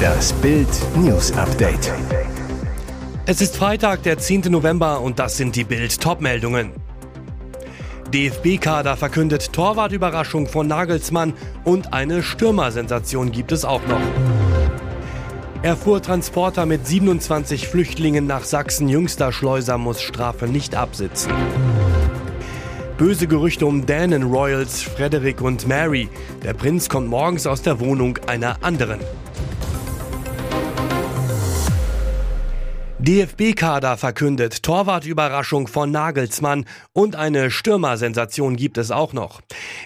Das Bild News Update. Es ist Freitag, der 10. November und das sind die Bild Topmeldungen. DFB-Kader verkündet Torwartüberraschung von Nagelsmann und eine Stürmersensation gibt es auch noch. Er fuhr Transporter mit 27 Flüchtlingen nach Sachsen. Jüngster Schleuser muss Strafe nicht absitzen. Böse Gerüchte um Dänen Royals, Frederick und Mary. Der Prinz kommt morgens aus der Wohnung einer anderen. DFB-Kader verkündet, Torwartüberraschung von Nagelsmann und eine Stürmersensation gibt es auch noch.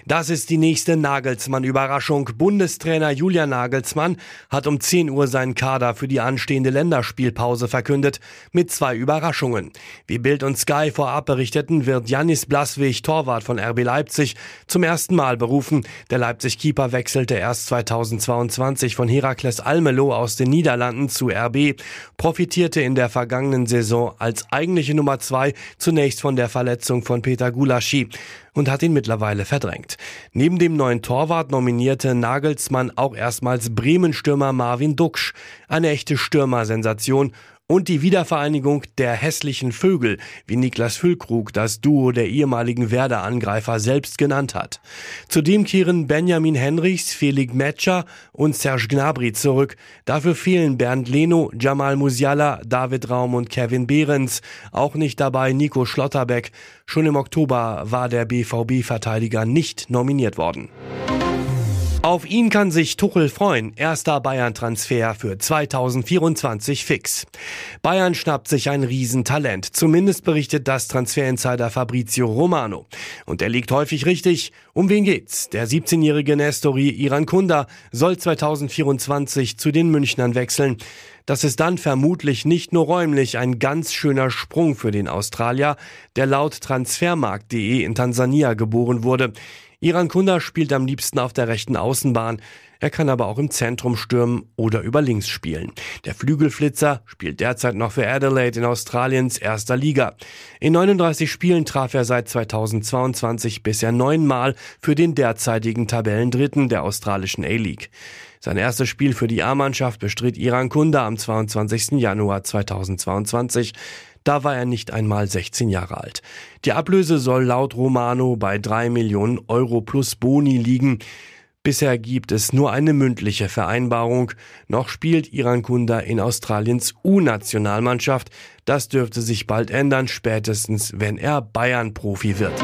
Das ist die nächste Nagelsmann-Überraschung. Bundestrainer Julian Nagelsmann hat um 10 Uhr seinen Kader für die anstehende Länderspielpause verkündet mit zwei Überraschungen. Wie Bild und Sky vorab berichteten, wird Janis Blaswig, Torwart von RB Leipzig, zum ersten Mal berufen. Der Leipzig-Keeper wechselte erst 2022 von Herakles Almelo aus den Niederlanden zu RB, profitierte in der der vergangenen Saison als eigentliche Nummer zwei zunächst von der Verletzung von Peter Gulaschi und hat ihn mittlerweile verdrängt. Neben dem neuen Torwart nominierte Nagelsmann auch erstmals Bremen-Stürmer Marvin Duksch, eine echte Stürmersensation und die Wiedervereinigung der hässlichen Vögel, wie Niklas Füllkrug das Duo der ehemaligen Werder-Angreifer selbst genannt hat. Zudem kehren Benjamin Henrichs, Felix Metscher und Serge Gnabry zurück. Dafür fehlen Bernd Leno, Jamal Musiala, David Raum und Kevin Behrens. Auch nicht dabei Nico Schlotterbeck. Schon im Oktober war der BVB-Verteidiger nicht nominiert worden. Auf ihn kann sich Tuchel freuen. Erster Bayern-Transfer für 2024 fix. Bayern schnappt sich ein Riesentalent. Zumindest berichtet das Transferinsider Fabrizio Romano. Und er liegt häufig richtig. Um wen geht's? Der 17-jährige Nestori Iran Kunda soll 2024 zu den Münchnern wechseln. Das ist dann vermutlich nicht nur räumlich ein ganz schöner Sprung für den Australier, der laut Transfermarkt.de in Tansania geboren wurde. Iran Kunda spielt am liebsten auf der rechten Außenbahn. Er kann aber auch im Zentrum stürmen oder über links spielen. Der Flügelflitzer spielt derzeit noch für Adelaide in Australiens erster Liga. In 39 Spielen traf er seit 2022 bisher neunmal für den derzeitigen Tabellendritten der australischen A-League. Sein erstes Spiel für die A-Mannschaft bestritt Iran Kunda am 22. Januar 2022. Da war er nicht einmal 16 Jahre alt. Die Ablöse soll laut Romano bei drei Millionen Euro plus Boni liegen. Bisher gibt es nur eine mündliche Vereinbarung. Noch spielt Iran Kunda in Australiens U-Nationalmannschaft. Das dürfte sich bald ändern, spätestens wenn er Bayern-Profi wird.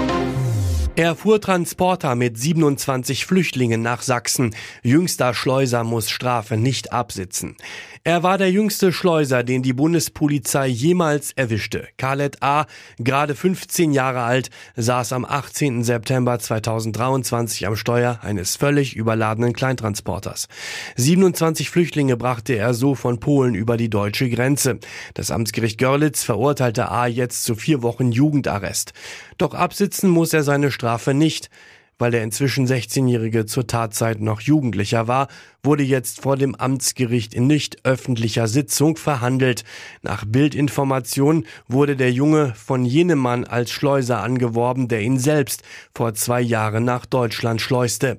Er fuhr Transporter mit 27 Flüchtlingen nach Sachsen. Jüngster Schleuser muss Strafe nicht absitzen. Er war der jüngste Schleuser, den die Bundespolizei jemals erwischte. Khaled A., gerade 15 Jahre alt, saß am 18. September 2023 am Steuer eines völlig überladenen Kleintransporters. 27 Flüchtlinge brachte er so von Polen über die deutsche Grenze. Das Amtsgericht Görlitz verurteilte A. jetzt zu vier Wochen Jugendarrest. Doch absitzen muss er seine Strafe nicht. Weil der inzwischen 16-Jährige zur Tatzeit noch Jugendlicher war, wurde jetzt vor dem Amtsgericht in nicht öffentlicher Sitzung verhandelt. Nach Bildinformation wurde der Junge von jenem Mann als Schleuser angeworben, der ihn selbst vor zwei Jahren nach Deutschland schleuste.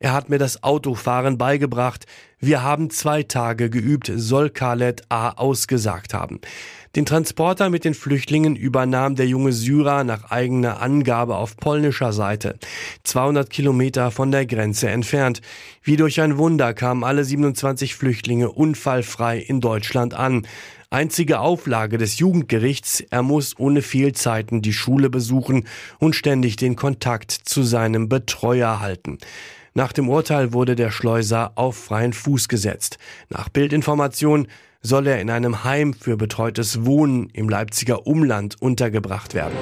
Er hat mir das Autofahren beigebracht. Wir haben zwei Tage geübt, soll Khaled A. ausgesagt haben. Den Transporter mit den Flüchtlingen übernahm der junge Syrer nach eigener Angabe auf polnischer Seite, 200 Kilometer von der Grenze entfernt. Wie durch ein Wunder kamen alle 27 Flüchtlinge unfallfrei in Deutschland an. Einzige Auflage des Jugendgerichts, er muss ohne Fehlzeiten die Schule besuchen und ständig den Kontakt zu seinem Betreuer halten. Nach dem Urteil wurde der Schleuser auf freien Fuß gesetzt. Nach Bildinformation soll er in einem Heim für betreutes Wohnen im Leipziger Umland untergebracht werden.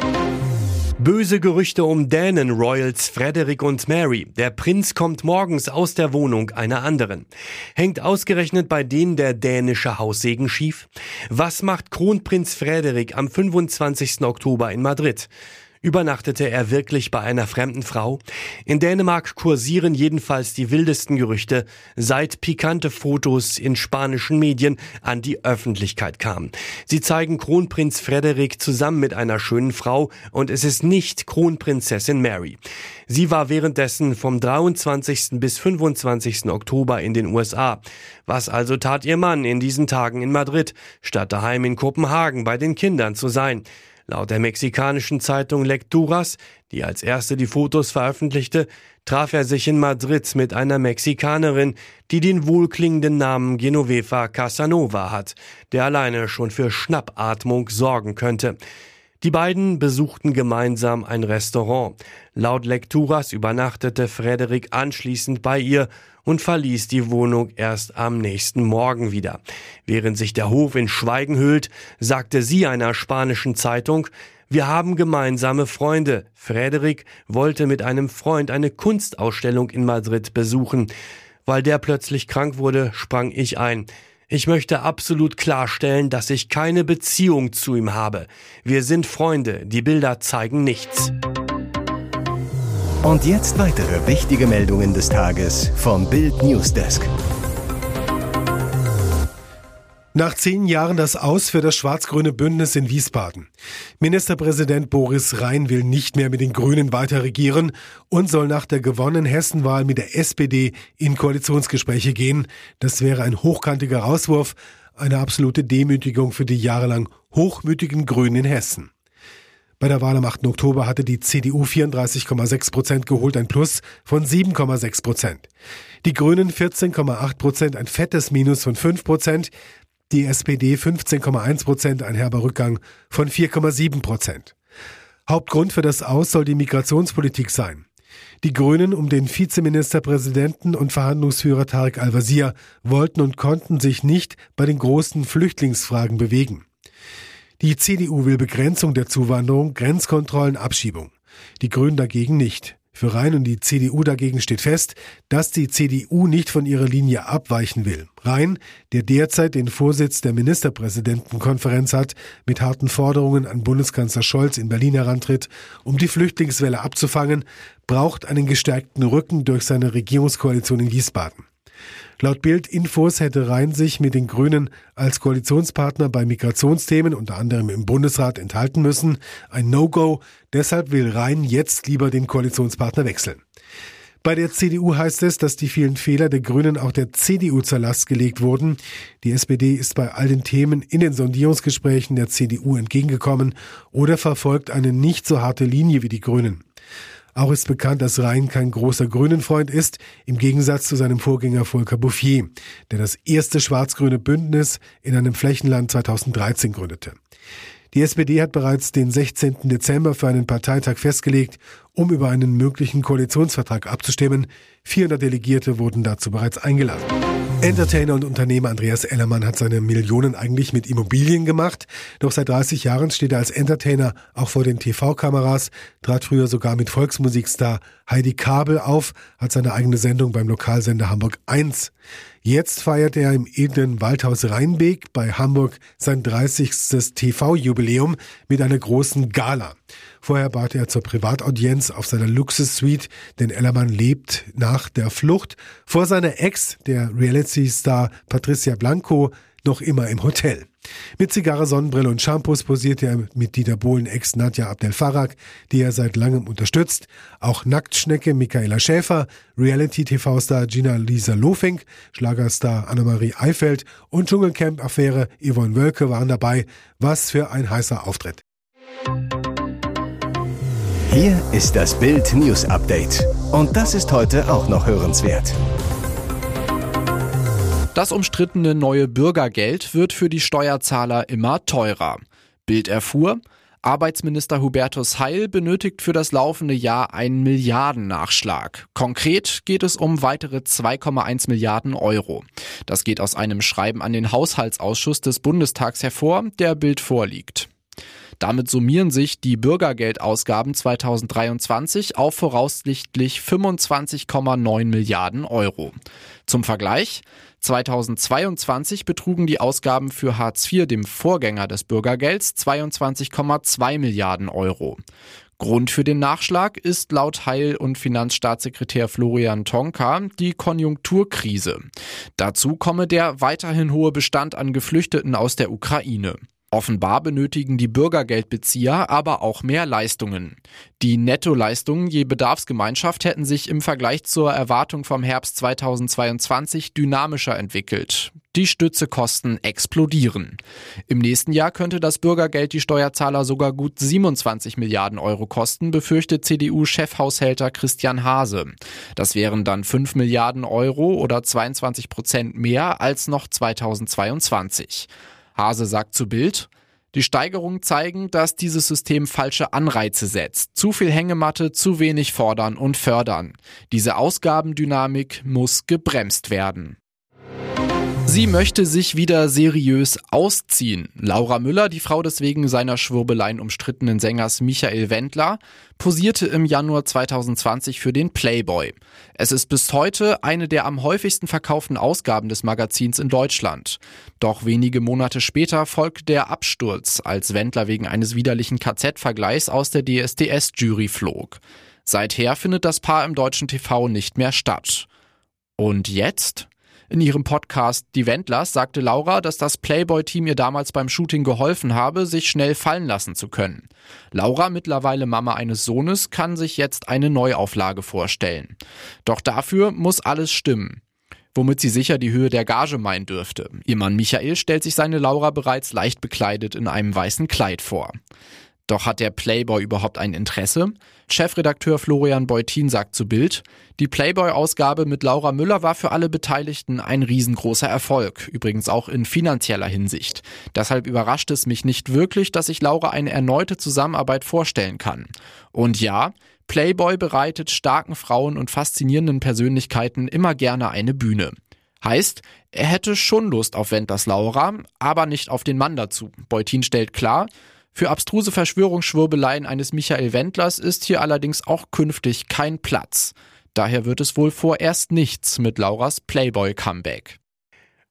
Böse Gerüchte um Dänen Royals Frederick und Mary. Der Prinz kommt morgens aus der Wohnung einer anderen. Hängt ausgerechnet bei denen der dänische Haussegen schief? Was macht Kronprinz Frederik am 25. Oktober in Madrid? Übernachtete er wirklich bei einer fremden Frau? In Dänemark kursieren jedenfalls die wildesten Gerüchte, seit pikante Fotos in spanischen Medien an die Öffentlichkeit kamen. Sie zeigen Kronprinz Frederik zusammen mit einer schönen Frau und es ist nicht Kronprinzessin Mary. Sie war währenddessen vom 23. bis 25. Oktober in den USA. Was also tat ihr Mann in diesen Tagen in Madrid, statt daheim in Kopenhagen bei den Kindern zu sein? Laut der mexikanischen Zeitung Lecturas, die als erste die Fotos veröffentlichte, traf er sich in Madrid mit einer Mexikanerin, die den wohlklingenden Namen Genoveva Casanova hat, der alleine schon für Schnappatmung sorgen könnte. Die beiden besuchten gemeinsam ein Restaurant. Laut Lecturas übernachtete Frederik anschließend bei ihr und verließ die Wohnung erst am nächsten Morgen wieder. Während sich der Hof in Schweigen hüllt, sagte sie einer spanischen Zeitung, wir haben gemeinsame Freunde. Frederik wollte mit einem Freund eine Kunstausstellung in Madrid besuchen. Weil der plötzlich krank wurde, sprang ich ein. Ich möchte absolut klarstellen, dass ich keine Beziehung zu ihm habe. Wir sind Freunde, die Bilder zeigen nichts. Und jetzt weitere wichtige Meldungen des Tages vom Bild Newsdesk. Nach zehn Jahren das Aus für das schwarz-grüne Bündnis in Wiesbaden. Ministerpräsident Boris Rhein will nicht mehr mit den Grünen weiter regieren und soll nach der gewonnenen Hessenwahl mit der SPD in Koalitionsgespräche gehen. Das wäre ein hochkantiger Rauswurf, eine absolute Demütigung für die jahrelang hochmütigen Grünen in Hessen. Bei der Wahl am 8. Oktober hatte die CDU 34,6 Prozent geholt, ein Plus von 7,6 Prozent. Die Grünen 14,8 Prozent, ein fettes Minus von 5 Prozent. Die SPD 15,1 Prozent, ein herber Rückgang von 4,7 Prozent. Hauptgrund für das Aus soll die Migrationspolitik sein. Die Grünen um den Vizeministerpräsidenten und Verhandlungsführer Tarek Al-Wazir wollten und konnten sich nicht bei den großen Flüchtlingsfragen bewegen. Die CDU will Begrenzung der Zuwanderung, Grenzkontrollen, Abschiebung. Die Grünen dagegen nicht. Für Rhein und die CDU dagegen steht fest, dass die CDU nicht von ihrer Linie abweichen will. Rhein, der derzeit den Vorsitz der Ministerpräsidentenkonferenz hat, mit harten Forderungen an Bundeskanzler Scholz in Berlin herantritt, um die Flüchtlingswelle abzufangen, braucht einen gestärkten Rücken durch seine Regierungskoalition in Wiesbaden. Laut Bild Infos hätte Rhein sich mit den Grünen als Koalitionspartner bei Migrationsthemen unter anderem im Bundesrat enthalten müssen. Ein No-Go. Deshalb will Rhein jetzt lieber den Koalitionspartner wechseln. Bei der CDU heißt es, dass die vielen Fehler der Grünen auch der CDU zur Last gelegt wurden. Die SPD ist bei all den Themen in den Sondierungsgesprächen der CDU entgegengekommen oder verfolgt eine nicht so harte Linie wie die Grünen. Auch ist bekannt, dass Rhein kein großer Grünenfreund ist, im Gegensatz zu seinem Vorgänger Volker Bouffier, der das erste schwarz-grüne Bündnis in einem Flächenland 2013 gründete. Die SPD hat bereits den 16. Dezember für einen Parteitag festgelegt, um über einen möglichen Koalitionsvertrag abzustimmen. 400 Delegierte wurden dazu bereits eingeladen. Entertainer und Unternehmer Andreas Ellermann hat seine Millionen eigentlich mit Immobilien gemacht. Doch seit 30 Jahren steht er als Entertainer auch vor den TV-Kameras, trat früher sogar mit Volksmusikstar Heidi Kabel auf, hat seine eigene Sendung beim Lokalsender Hamburg 1. Jetzt feiert er im edlen Waldhaus Rheinbeek bei Hamburg sein 30. TV-Jubiläum mit einer großen Gala. Vorher bat er zur Privataudienz auf seiner Luxussuite, denn Ellermann lebt nach der Flucht vor seiner Ex, der Reality-Star Patricia Blanco, noch immer im Hotel. Mit Zigarre, Sonnenbrille und Shampoos posiert er mit Dieter Bohlen Ex Nadja Abdel Farag, die er seit langem unterstützt. Auch Nacktschnecke Michaela Schäfer, Reality-TV-Star Gina Lisa Lofink, Schlagerstar Annemarie Eifeld und Dschungelcamp-Affäre Yvonne Wölke waren dabei. Was für ein heißer Auftritt. Hier ist das Bild News Update. Und das ist heute auch noch hörenswert. Das umstrittene neue Bürgergeld wird für die Steuerzahler immer teurer. Bild erfuhr, Arbeitsminister Hubertus Heil benötigt für das laufende Jahr einen Milliardennachschlag. Konkret geht es um weitere 2,1 Milliarden Euro. Das geht aus einem Schreiben an den Haushaltsausschuss des Bundestags hervor, der Bild vorliegt. Damit summieren sich die Bürgergeldausgaben 2023 auf voraussichtlich 25,9 Milliarden Euro. Zum Vergleich, 2022 betrugen die Ausgaben für Hartz IV, dem Vorgänger des Bürgergelds, 22,2 Milliarden Euro. Grund für den Nachschlag ist laut Heil- und Finanzstaatssekretär Florian Tonka die Konjunkturkrise. Dazu komme der weiterhin hohe Bestand an Geflüchteten aus der Ukraine. Offenbar benötigen die Bürgergeldbezieher aber auch mehr Leistungen. Die Nettoleistungen je Bedarfsgemeinschaft hätten sich im Vergleich zur Erwartung vom Herbst 2022 dynamischer entwickelt. Die Stützekosten explodieren. Im nächsten Jahr könnte das Bürgergeld die Steuerzahler sogar gut 27 Milliarden Euro kosten, befürchtet CDU-Chefhaushälter Christian Hase. Das wären dann 5 Milliarden Euro oder 22 Prozent mehr als noch 2022. Hase sagt zu Bild, die Steigerungen zeigen, dass dieses System falsche Anreize setzt. Zu viel Hängematte, zu wenig fordern und fördern. Diese Ausgabendynamik muss gebremst werden. Sie möchte sich wieder seriös ausziehen. Laura Müller, die Frau des wegen seiner Schwurbeleien umstrittenen Sängers Michael Wendler, posierte im Januar 2020 für den Playboy. Es ist bis heute eine der am häufigsten verkauften Ausgaben des Magazins in Deutschland. Doch wenige Monate später folgt der Absturz, als Wendler wegen eines widerlichen KZ-Vergleichs aus der DSDS-Jury flog. Seither findet das Paar im deutschen TV nicht mehr statt. Und jetzt? In ihrem Podcast Die Wendlers sagte Laura, dass das Playboy-Team ihr damals beim Shooting geholfen habe, sich schnell fallen lassen zu können. Laura, mittlerweile Mama eines Sohnes, kann sich jetzt eine Neuauflage vorstellen. Doch dafür muss alles stimmen womit sie sicher die Höhe der Gage meinen dürfte. Ihr Mann Michael stellt sich seine Laura bereits leicht bekleidet in einem weißen Kleid vor. Doch hat der Playboy überhaupt ein Interesse? Chefredakteur Florian Beutin sagt zu Bild, die Playboy-Ausgabe mit Laura Müller war für alle Beteiligten ein riesengroßer Erfolg, übrigens auch in finanzieller Hinsicht. Deshalb überrascht es mich nicht wirklich, dass ich Laura eine erneute Zusammenarbeit vorstellen kann. Und ja, Playboy bereitet starken Frauen und faszinierenden Persönlichkeiten immer gerne eine Bühne. Heißt, er hätte schon Lust auf Wenders Laura, aber nicht auf den Mann dazu. Beutin stellt klar, für abstruse Verschwörungsschwurbeleien eines Michael Wendlers ist hier allerdings auch künftig kein Platz. Daher wird es wohl vorerst nichts mit Lauras Playboy-Comeback.